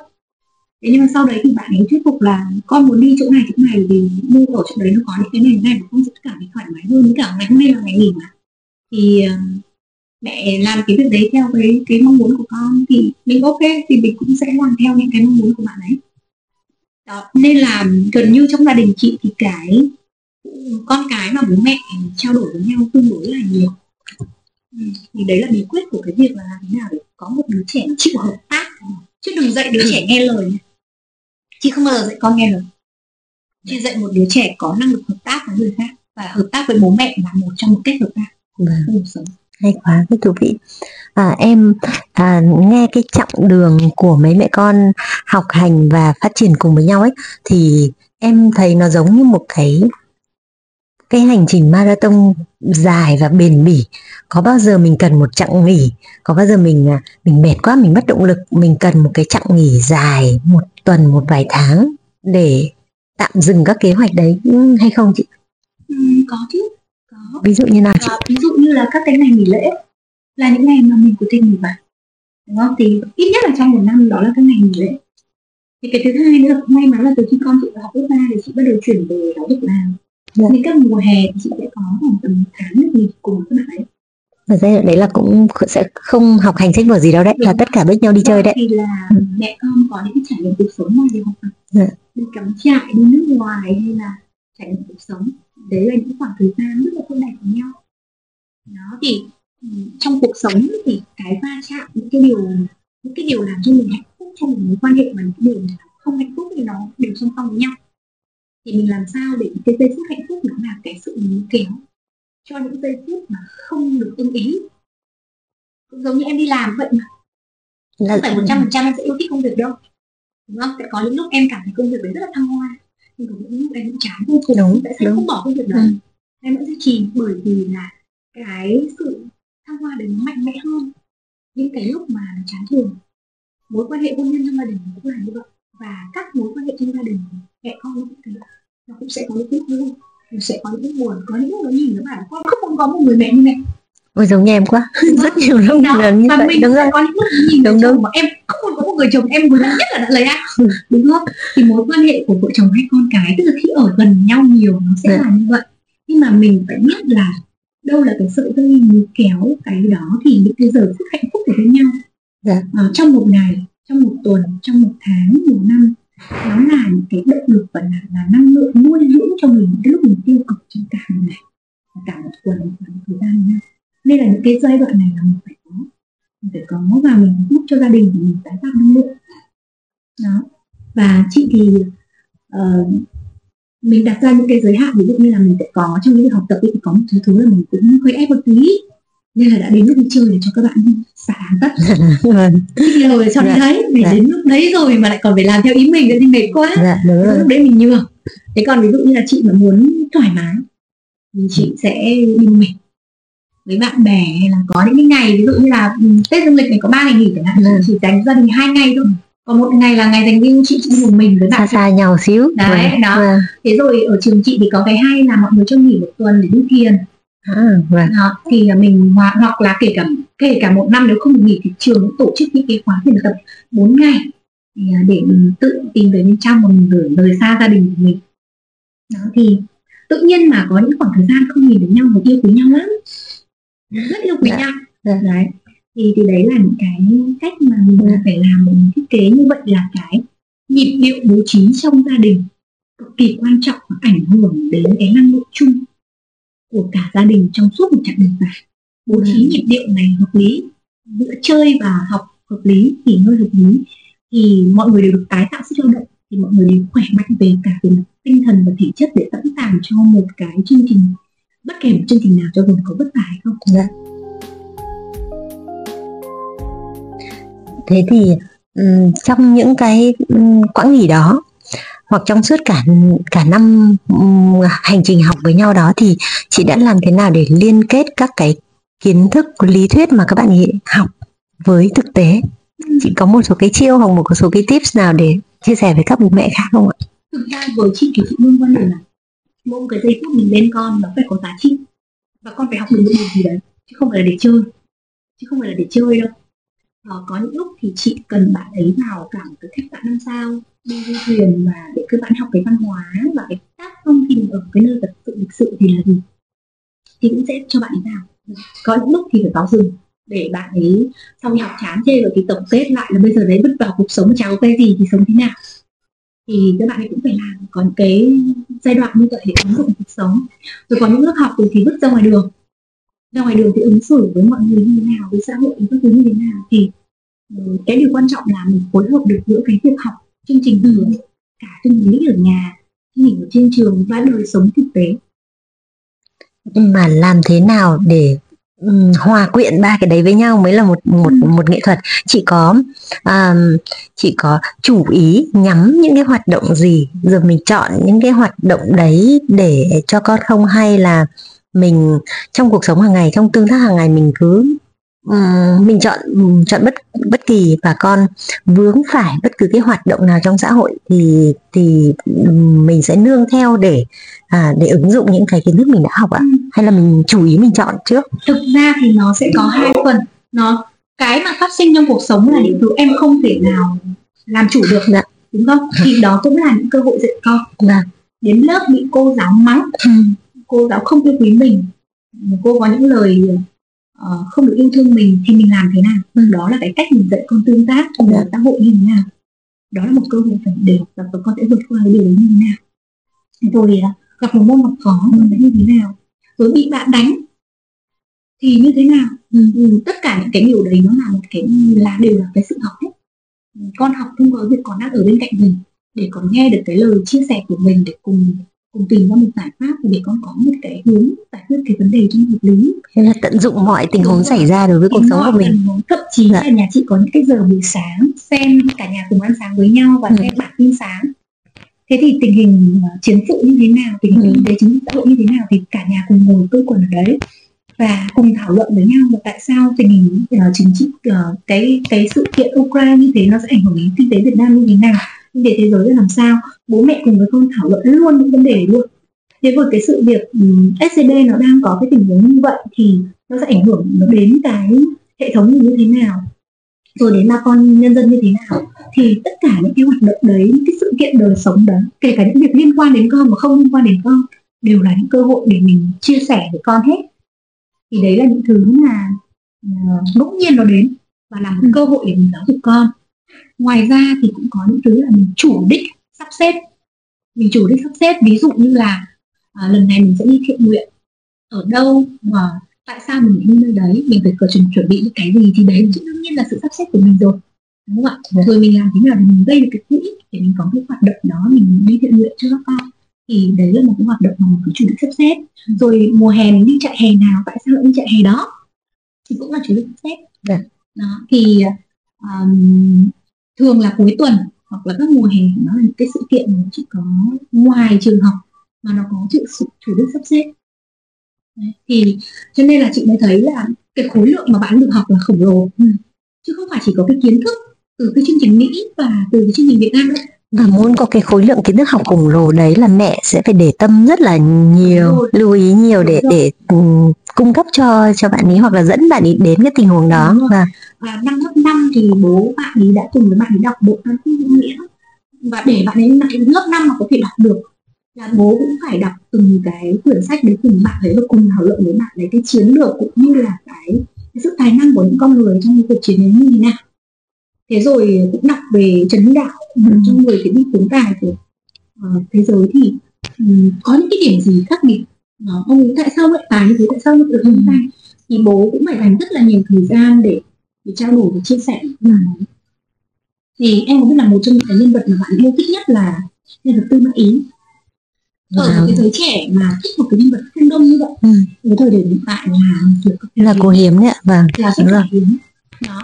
Thế nhưng mà sau đấy thì bạn ấy thuyết phục là con muốn đi chỗ này chỗ này, vì mua ở chỗ đấy nó có những cái này này mà con sẽ cảm thấy thoải mái hơn cả ngày hôm nay là ngày nghỉ mà. Thì ờ, mẹ làm cái việc đấy theo cái cái mong muốn của con thì mình ok thì mình cũng sẽ làm theo những cái mong muốn của bạn ấy. Đó nên là gần như trong gia đình chị thì cái con cái và bố mẹ trao đổi với nhau tương đối là nhiều. Ừ, thì đấy là bí quyết của cái việc là làm thế nào để có một đứa trẻ chịu hợp tác. Chứ đừng dạy đứa trẻ nghe lời chị không bao giờ dạy con nghe lời. Chị dạy một đứa trẻ có năng lực hợp tác với người khác và hợp tác với bố mẹ là một trong một cách hợp tác vâng. sống hay quá cái thú vị. À, em à, nghe cái chặng đường của mấy mẹ con học hành và phát triển cùng với nhau ấy thì em thấy nó giống như một cái cái hành trình marathon dài và bền bỉ. Có bao giờ mình cần một chặng nghỉ? Có bao giờ mình à, mình mệt quá mình mất động lực mình cần một cái chặng nghỉ dài một tuần một vài tháng để tạm dừng các kế hoạch đấy ừ, hay không chị? Ừ, có chứ ví dụ như nào chị à, ví dụ như là các cái ngày nghỉ lễ là những ngày mà mình có thể nghỉ vậy đúng không thì ít nhất là trong một năm đó là các ngày nghỉ lễ thì cái thứ hai nữa may mắn là từ khi con chị học lớp ba thì chị bắt đầu chuyển về giáo dục làm dạ. nên các mùa hè thì chị sẽ có khoảng tầm tháng được nghỉ cùng các bạn ấy và giai đoạn đấy là cũng sẽ không học hành sách vở gì đâu đấy Đúng. là tất cả biết nhau đi chơi đấy thì là ừ. mẹ con có những cái trải nghiệm cuộc sống ngoài việc học tập dạ. đi cắm trại đi nước ngoài hay là trải nghiệm cuộc sống. Đấy là những khoảng thời gian rất là tốt đẹp với nhau. Đó thì ừ, trong cuộc sống thì cái va chạm những cái điều những cái điều làm cho mình hạnh phúc trong một mối quan hệ và những cái điều không hạnh phúc thì nó đều song song với nhau. Thì mình làm sao để cái giây phút hạnh phúc nó là cái sự níu kéo cho những giây phút mà không được ưng ý. Cũng giống như em đi làm vậy mà. Không phải một trăm phần trăm em sẽ yêu thích công việc đâu đúng không? Sẽ có những lúc em cảm thấy công việc đấy rất là thăng hoa nhưng có những lúc em cũng chán cùng đúng, tại sao không bỏ công việc đó. Ừ. em vẫn duy trì bởi vì là cái sự thăng hoa đấy nó mạnh mẽ hơn. Những cái lúc mà nó chán trường mối quan hệ hôn nhân trong gia đình cũng là như vậy. Và các mối quan hệ trong gia đình mẹ con cũng thế. Nó cũng sẽ có những lúc vui nó sẽ có những lúc buồn có những lúc nó nhìn nó bảo con không muốn có một người mẹ như mẹ Ôi giống như em quá. [laughs] Rất nhiều lúc đó, lần như vậy. đúng rồi. có những lúc nhìn đúng, đúng. mà em không có một người chồng em muốn nhất là đã lấy ai đúng không? Thì mối quan hệ của vợ chồng hay con cái tức là khi ở gần nhau nhiều nó sẽ dạ. là như vậy. Nhưng mà mình phải biết là đâu là cái sợi dây níu kéo cái đó thì những cái giờ phút hạnh phúc của với nhau. Dạ. à, trong một ngày trong một tuần trong một tháng một năm nó là những cái động lực và là, là năng lượng nuôi dưỡng cho mình những cái lúc mình tiêu cực trong cả một ngày cả một tuần một thời gian nữa nên là những cái giai đoạn này là mình phải có mình phải có và mình giúp cho gia đình của mình tái tạo năng lượng. Đó. Và chị thì uh, mình đặt ra những cái giới hạn ví dụ như là mình sẽ có trong những học tập thì có một thứ thứ là mình cũng hơi ép một tí. Nên là đã đến lúc đi chơi để cho các bạn xả tất đi rồi cho dạ. đấy vì dạ. đến lúc đấy rồi mà lại còn phải làm theo ý mình thì mệt quá. Dạ, lúc đấy mình nhường. Thế còn ví dụ như là chị mà muốn thoải mái thì chị sẽ đi một mình với bạn bè hay là có những cái ngày ví dụ như là ừ, tết dương lịch này có ba ngày nghỉ chẳng hạn ừ. chỉ dành gia đình hai ngày thôi còn một ngày là ngày dành riêng chị chị một mình với bạn xa xa nhau xíu đấy ừ. đó ừ. thế rồi ở trường chị thì có cái hay là mọi người cho nghỉ một tuần để đi thiền À, vâng. đó, thì mình hoặc, hoặc là kể cả kể cả một năm nếu không nghỉ thì trường tổ chức những cái khóa thiền tập 4 ngày à, để mình tự tìm về bên trong và mình gửi rời xa gia đình của mình đó thì tự nhiên mà có những khoảng thời gian không nhìn được nhau và yêu quý nhau lắm rất yêu quý dạ. nhau dạ. đấy thì thì đấy là những cái cách mà mình dạ. phải làm mình thiết kế như vậy là cái nhịp điệu bố trí trong gia đình cực kỳ quan trọng và ảnh hưởng đến cái năng lượng chung của cả gia đình trong suốt một chặng đường dài bố trí ừ. nhịp điệu này hợp lý giữa chơi và học hợp lý nghỉ ngơi hợp lý thì mọi người đều được tái tạo sức lao động thì mọi người đều khỏe mạnh về cả về mặt tinh thần và thể chất để sẵn sàng cho một cái chương trình bất kể một chương trình nào cho dù có vất vả hay không? Dạ. thế thì trong những cái quãng nghỉ đó hoặc trong suốt cả cả năm hành trình học với nhau đó thì chị đã làm thế nào để liên kết các cái kiến thức lý thuyết mà các bạn học với thực tế? Chị có một số cái chiêu hoặc một số cái tips nào để chia sẻ với các bố mẹ khác không ạ? Thực ra với chị thì chị luôn quan điểm là mỗi cái giây phút mình bên con nó phải có giá trị. Và con phải học được một điều gì đấy chứ không phải là để chơi. Chứ không phải là để chơi đâu. À, có những lúc thì chị cần bạn ấy vào cả một cái khách sạn năm sao đi du thuyền và để các bạn học cái văn hóa và cái tác phong thì ở cái nơi thật sự lịch sự thì là gì? Thì cũng sẽ cho bạn ấy vào. Có những lúc thì phải báo dừng để bạn ấy sau khi học chán chê rồi thì tổng kết lại là bây giờ đấy bước vào cuộc sống cháu cái gì thì sống thế nào thì các bạn ấy cũng phải làm có những cái giai đoạn như vậy để ứng dụng cuộc sống. Rồi có những lớp học từ thì bước ra ngoài đường. Ra ngoài đường thì ứng xử với mọi người như thế nào, với xã hội các thứ như thế nào. Thì ờ, cái điều quan trọng là mình phối hợp được giữa cái việc học chương trình từ cả chương lý ở nhà chương trình ở trên trường và đời sống thực tế. Mà làm thế nào để um, hòa quyện ba cái đấy với nhau mới là một một một nghệ thuật. Chị có um, chị có chủ ý nhắm những cái hoạt động gì? Rồi mình chọn những cái hoạt động đấy để cho con không hay là mình trong cuộc sống hàng ngày trong tương tác hàng ngày mình cứ um, mình chọn chọn bất bất kỳ và con vướng phải bất cứ cái hoạt động nào trong xã hội thì thì mình sẽ nương theo để à, để ứng dụng những cái kiến thức mình đã học ạ ừ. hay là mình chủ ý mình chọn trước thực ra thì nó sẽ có hai phần nó cái mà phát sinh trong cuộc sống là những thứ em không thể nào làm chủ được dạ. đúng không thì đó cũng là những cơ hội dạy con dạ. đến lớp bị cô giáo mắng ừ. cô giáo không yêu quý mình cô có những lời uh, không được yêu thương mình thì mình làm thế nào ừ. đó là cái cách mình dạy con tương tác trong dạ. xã hội như thế nào đó là một cơ hội phải để học tập và con sẽ vượt qua cái điều đấy như thế nào rồi uh, gặp một môn học khó mình sẽ như thế nào rồi bị bạn đánh thì như thế nào ừ. Ừ, tất cả những cái điều đấy nó là một cái là đều là cái sự học hết con học thông qua việc con đang ở bên cạnh mình để con nghe được cái lời chia sẻ của mình để cùng cùng tìm ra một giải pháp để con có một cái hướng giải quyết cái vấn đề trong hợp lý. Là tận dụng mọi tình huống xảy ra đối với cuộc sống của mình. thậm chí dạ. là nhà chị có những cái giờ buổi sáng xem cả nhà cùng ăn sáng với nhau và ừ. xem bản tin sáng. Thế thì tình hình uh, chiến sự như thế nào tình hình kinh tế chính xã hội như thế nào thì cả nhà cùng ngồi tôi quần ở đấy và cùng thảo luận với nhau là tại sao tình hình uh, chính trị uh, cái cái sự kiện Ukraine như thế nó sẽ ảnh hưởng đến kinh tế Việt Nam như thế nào kinh tế thế giới là làm sao. Bố mẹ cùng với con thảo luận luôn những vấn đề luôn. Thế với cái sự việc um, SCB nó đang có cái tình huống như vậy thì nó sẽ ảnh hưởng nó đến cái hệ thống như thế nào. Rồi đến bà con nhân dân như thế nào. Thì tất cả những cái hoạt động đấy những cái sự kiện đời sống đó kể cả những việc liên quan đến con và không liên quan đến con đều là những cơ hội để mình chia sẻ với con hết. Thì đấy là những thứ mà uh, ngẫu nhiên nó đến và là một ừ. cơ hội để mình giáo dục con ngoài ra thì cũng có những thứ là mình chủ đích sắp xếp. Mình chủ đích sắp xếp ví dụ như là à, lần này mình sẽ đi thiện nguyện. Ở đâu và tại sao mình đi nơi đấy mình phải cần chuẩn, chuẩn bị những cái gì thì đấy chứ đương nhiên là sự sắp xếp của mình rồi đúng không ạ? Rồi mình làm thế nào để mình gây được cái quỹ để mình có cái hoạt động đó mình đi thiện nguyện cho các con thì đấy là một cái hoạt động mà mình cứ chủ định sắp xếp. Rồi mùa hè mình đi chạy hè nào tại sao lại đi chạy hè đó? Thì cũng là chủ định sắp xếp. Dạ. đó thì um, thường là cuối tuần hoặc là các mùa hè nó là những cái sự kiện mà chỉ có ngoài trường học mà nó có sự chủ định sắp xếp. Đấy. thì cho nên là chị mới thấy là cái khối lượng mà bạn được học là khổng lồ. Ừ. chứ không phải chỉ có cái kiến thức từ cái chương trình Mỹ và từ cái chương trình Việt Nam đâu. Và muốn có cái khối lượng kiến thức học khổng lồ đấy là mẹ sẽ phải để tâm rất là nhiều lưu ý nhiều để để um, cung cấp cho cho bạn ấy hoặc là dẫn bạn ấy đến cái tình huống đó. Và và năm lớp năm thì bố bạn ấy đã cùng với bạn ấy đọc bộ văn khúc nghĩa. Và để bạn ấy lớp năm mà có thể đọc được là bố cũng phải đọc từng cái quyển sách đấy cùng bạn ấy và cùng thảo luận với bạn ấy cái chiến lược cũng như là cái, cái sự tài năng của những con người trong cuộc chiến ấy như thế nào. Thế rồi cũng đọc về trấn đạo ừ. trong người cái đi tướng tài của uh, thế giới thì um, có những cái điểm gì khác biệt? Nó ông tại sao lại tài như thế? Tại sao lại được như thế thì bố cũng phải dành rất là nhiều thời gian để để trao đổi và chia sẻ ừ. thì em có biết là một trong những cái nhân vật mà bạn yêu thích nhất là nhân vật tư mã ý ở wow. cái giới trẻ mà thích một cái nhân vật phương đông như vậy ừ. cái thời điểm hiện tại là là cô hiếm đấy ạ vâng là rất là hiếm đó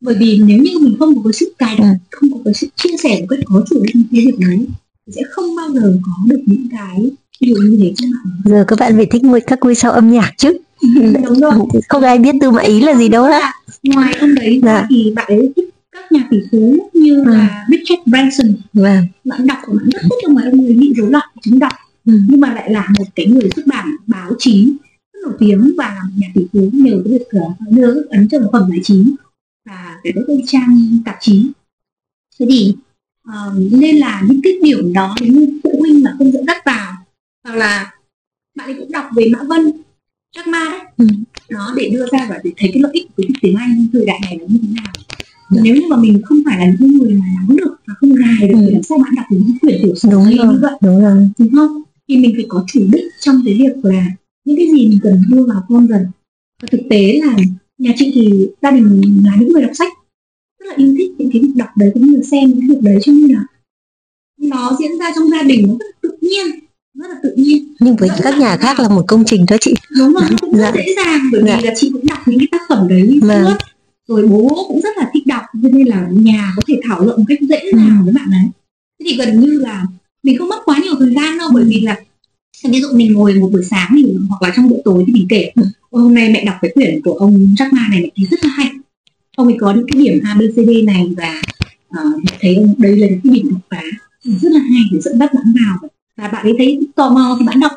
bởi vì nếu như mình không có cái sự cài đặt ừ. không có cái sự chia sẻ một cách có chủ trong cái việc đấy sẽ không bao giờ có được những cái điều như thế bạn giờ các bạn phải thích một các ngôi sao âm nhạc chứ đúng rồi. không ai biết tư mã ý là gì đâu á. Ngoài ông đấy Dạ. thì bạn ấy thích các nhà tỷ phú như Ừ. là Richard Branson. Vâng. Bạn đọc của bạn rất thích nhưng mà ông ấy bị rối loạn chứng đọc. Ừ. nhưng mà lại là một cái người xuất bản báo chí rất nổi tiếng và là một nhà tỷ phú nhờ cái việc đưa ấn cho phẩm giải trí và để các cái trang tạp chí. Thế thì ờ, nên là những cái điểm đó như phụ huynh mà không dẫn dắt vào hoặc là bạn ấy cũng đọc về Mã Vân Jack Ma đấy Ừ. đó để đưa ra và để thấy cái lợi ích của cái tiếng Anh thời đại này là như thế nào Dạ. nếu như mà mình không phải là những người mà nắm được và không gài được Ừ. thì làm sao bạn đọc được những quyển tiểu sử đúng rồi như vậy đúng rồi đúng không thì mình phải có chủ đích trong cái việc là những cái gì mình cần đưa vào con dần và thực tế là nhà chị thì gia đình là những người đọc sách rất là yêu thích những cái việc đọc đấy cũng như xem những việc đấy cho nên là nó diễn ra trong gia đình nó rất tự nhiên rất là tự nhiên nhưng với các nhà khác là một công trình đó chị đúng rồi nó cũng rất Dạ. dễ dàng bởi vì Dạ. là chị cũng đọc những cái tác phẩm đấy Vâng. suốt rồi bố cũng rất là thích đọc cho nên là nhà có thể thảo luận một cách dễ Ừ. dàng với bạn ấy thế thì gần như là mình không mất quá nhiều thời gian đâu bởi vì là ví dụ mình ngồi một buổi sáng thì hoặc là trong bữa tối thì mình kể Ừ. "Ôi, hôm nay mẹ đọc cái quyển của ông Jack Ma này mẹ thấy rất là hay ông ấy có những cái điểm A B C D này và mẹ thấy ông đây là những cái điểm đột phá rất là hay để dẫn dắt bạn vào và bạn ấy thấy tò mò thì bạn đọc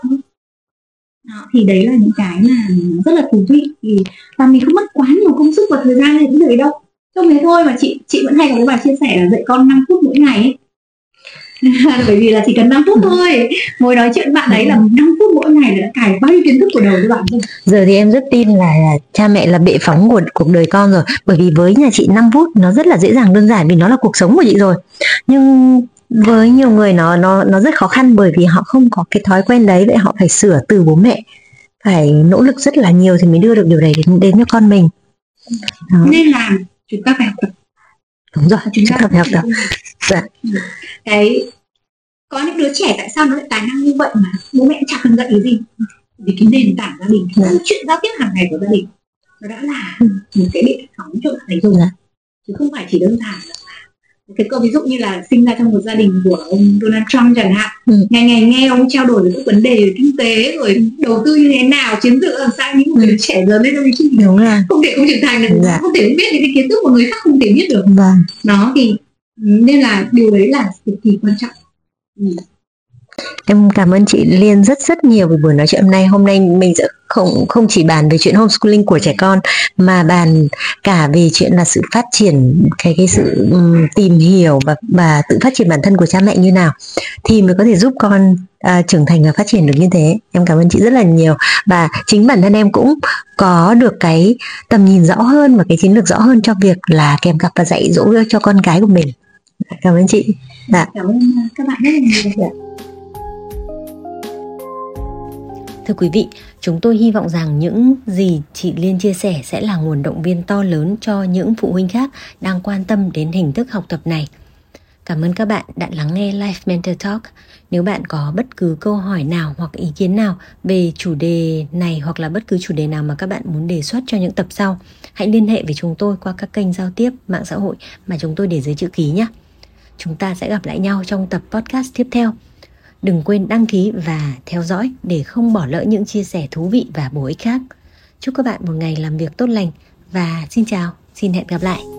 đó, thì đấy là những cái mà rất là thú vị. Thì và mình không mất quá nhiều công sức và thời gian lên những điều đâu. Trong thế thôi mà chị chị vẫn hay có cái bài chia sẻ là dạy con 5 phút mỗi ngày ấy. [laughs] Bởi vì là chỉ cần 5 phút thôi. Ngồi nói chuyện với bạn đấy là 5 phút mỗi ngày là đã cài bao nhiêu kiến thức của đầu cho bạn rồi. Giờ thì em rất tin là, là cha mẹ là bệ phóng của cuộc đời con rồi. Bởi vì với nhà chị 5 phút nó rất là dễ dàng đơn giản vì nó là cuộc sống của chị rồi. Nhưng với nhiều người nó nó nó rất khó khăn bởi vì họ không có cái thói quen đấy vậy họ phải sửa từ bố mẹ. Phải nỗ lực rất là nhiều thì mới đưa được điều đấy đến, đến cho con mình. Đó, nên là chúng ta phải học tập. Đúng rồi chúng ta phải học tập. Dạ. Ừ. cái có những đứa trẻ tại sao nó lại tài năng như vậy mà bố mẹ chẳng cần dạy cái gì? Vì cái nền tảng gia đình cái Dạ. chuyện giao tiếp hàng ngày của gia đình nó đã là một cái bệ phóng cho bạn ấy rồi chứ không phải chỉ đơn giản là cái câu ví dụ như là sinh ra trong một gia đình của ông Donald Trump chẳng hạn Ừ. ngày ngày nghe ông trao đổi về các vấn đề kinh tế rồi đầu tư như thế nào chiến lược làm sao những người trẻ lớn lên trong chương đúng rồi không thể không trưởng thành được Dạ. không thể không biết những cái kiến thức mà người khác không thể biết được vâng nó thì nên là điều đấy là cực kỳ quan trọng ừ. Em cảm ơn chị Liên rất rất nhiều về buổi nói chuyện hôm nay. Hôm nay mình sẽ không không chỉ bàn về chuyện homeschooling của trẻ con mà bàn cả về chuyện là sự phát triển cái cái sự um, tìm hiểu và và tự phát triển bản thân của cha mẹ như nào thì mới có thể giúp con à, trưởng thành và phát triển được như thế. Em cảm ơn chị rất là nhiều và chính bản thân em cũng có được cái tầm nhìn rõ hơn và cái chiến lược rõ hơn cho việc là kèm cặp và dạy dỗ cho con cái của mình. Cảm ơn chị. Dạ. cảm ơn các bạn rất là nhiều Thưa quý vị, chúng tôi hy vọng rằng những gì chị Liên chia sẻ sẽ là nguồn động viên to lớn cho những phụ huynh khác đang quan tâm đến hình thức học tập này. Cảm ơn các bạn đã lắng nghe Life Mentor Talk. Nếu bạn có bất cứ câu hỏi nào hoặc ý kiến nào về chủ đề này hoặc là bất cứ chủ đề nào mà các bạn muốn đề xuất cho những tập sau, hãy liên hệ với chúng tôi qua các kênh giao tiếp mạng xã hội mà chúng tôi để dưới chữ ký nhé. Chúng ta sẽ gặp lại nhau trong tập podcast tiếp theo. Đừng quên đăng ký và theo dõi để không bỏ lỡ những chia sẻ thú vị và bổ ích khác. Chúc các bạn một ngày làm việc tốt lành và xin chào, xin hẹn gặp lại.